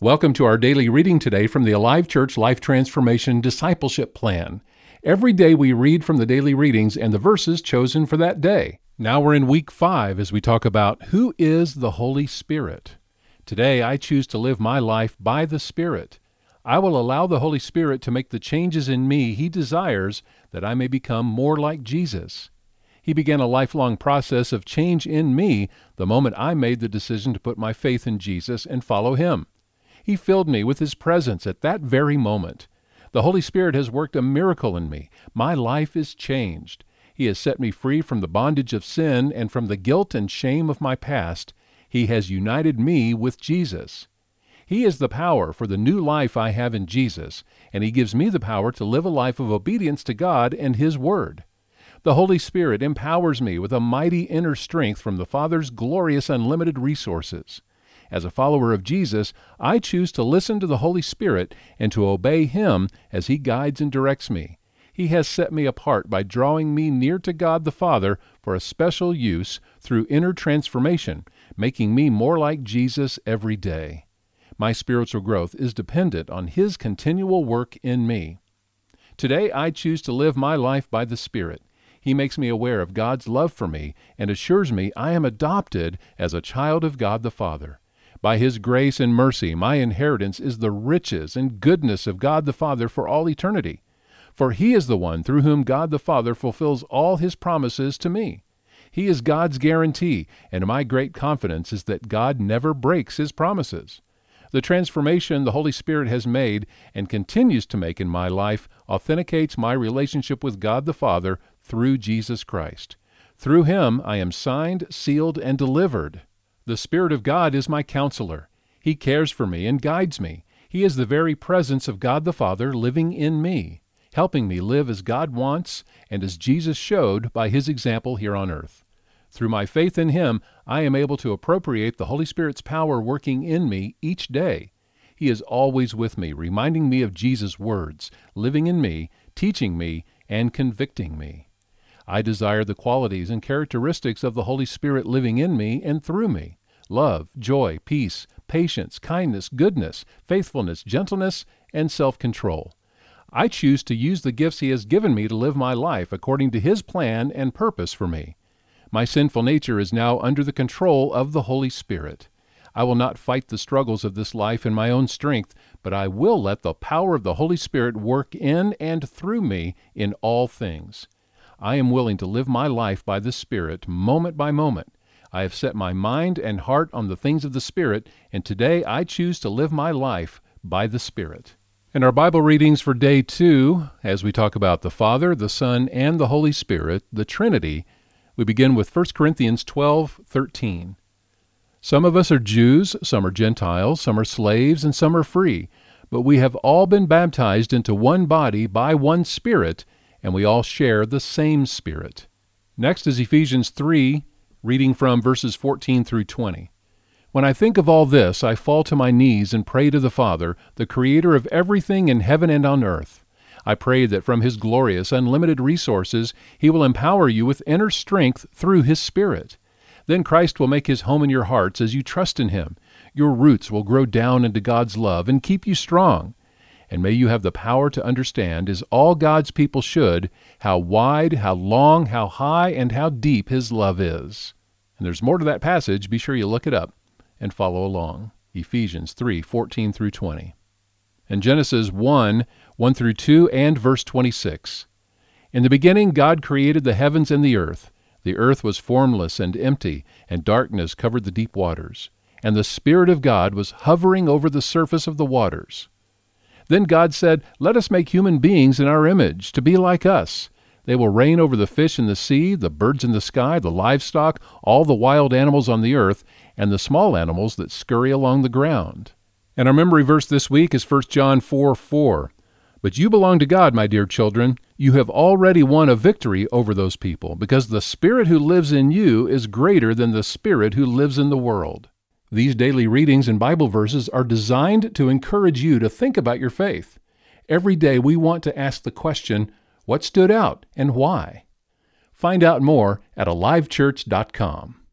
Welcome to our daily reading today from the Alive Church Life Transformation Discipleship Plan. Every day we read from the daily readings and the verses chosen for that day. Now we're in week five as we talk about who is the Holy Spirit. Today I choose to live my life by the Spirit. I will allow the Holy Spirit to make the changes in me He desires that I may become more like Jesus. He began a lifelong process of change in me the moment I made the decision to put my faith in Jesus and follow Him. He filled me with His presence at that very moment. The Holy Spirit has worked a miracle in me. My life is changed. He has set me free from the bondage of sin and from the guilt and shame of my past. He has united me with Jesus. He is the power for the new life I have in Jesus, and He gives me the power to live a life of obedience to God and His Word. The Holy Spirit empowers me with a mighty inner strength from the Father's glorious unlimited resources. As a follower of Jesus, I choose to listen to the Holy Spirit and to obey Him as He guides and directs me. He has set me apart by drawing me near to God the Father for a special use through inner transformation, making me more like Jesus every day. My spiritual growth is dependent on His continual work in me. Today I choose to live my life by the Spirit. He makes me aware of God's love for me and assures me I am adopted as a child of God the Father. By His grace and mercy, my inheritance is the riches and goodness of God the Father for all eternity. For He is the one through whom God the Father fulfills all His promises to me. He is God's guarantee, and my great confidence is that God never breaks His promises. The transformation the Holy Spirit has made and continues to make in my life authenticates my relationship with God the Father through Jesus Christ. Through Him I am signed, sealed, and delivered. The Spirit of God is my counselor. He cares for me and guides me. He is the very presence of God the Father living in me, helping me live as God wants and as Jesus showed by His example here on earth. Through my faith in Him, I am able to appropriate the Holy Spirit's power working in me each day. He is always with me, reminding me of Jesus' words, living in me, teaching me, and convicting me. I desire the qualities and characteristics of the Holy Spirit living in me and through me love, joy, peace, patience, kindness, goodness, faithfulness, gentleness, and self control. I choose to use the gifts He has given me to live my life according to His plan and purpose for me. My sinful nature is now under the control of the Holy Spirit. I will not fight the struggles of this life in my own strength, but I will let the power of the Holy Spirit work in and through me in all things. I am willing to live my life by the Spirit, moment by moment. I have set my mind and heart on the things of the Spirit, and today I choose to live my life by the Spirit. In our Bible readings for day two, as we talk about the Father, the Son, and the Holy Spirit, the Trinity, we begin with 1 Corinthians 12 13. Some of us are Jews, some are Gentiles, some are slaves, and some are free, but we have all been baptized into one body by one Spirit and we all share the same Spirit. Next is Ephesians 3, reading from verses 14 through 20. When I think of all this, I fall to my knees and pray to the Father, the Creator of everything in heaven and on earth. I pray that from His glorious, unlimited resources, He will empower you with inner strength through His Spirit. Then Christ will make His home in your hearts as you trust in Him. Your roots will grow down into God's love and keep you strong and may you have the power to understand, as all God's people should, how wide, how long, how high, and how deep His love is. And there's more to that passage. Be sure you look it up and follow along. Ephesians 3 14 through 20. And Genesis 1 1 through 2 and verse 26. In the beginning, God created the heavens and the earth. The earth was formless and empty, and darkness covered the deep waters. And the Spirit of God was hovering over the surface of the waters. Then God said, Let us make human beings in our image, to be like us. They will reign over the fish in the sea, the birds in the sky, the livestock, all the wild animals on the earth, and the small animals that scurry along the ground. And our memory verse this week is 1 John 4 4. But you belong to God, my dear children. You have already won a victory over those people, because the Spirit who lives in you is greater than the Spirit who lives in the world. These daily readings and Bible verses are designed to encourage you to think about your faith. Every day we want to ask the question, what stood out and why? Find out more at alivechurch.com.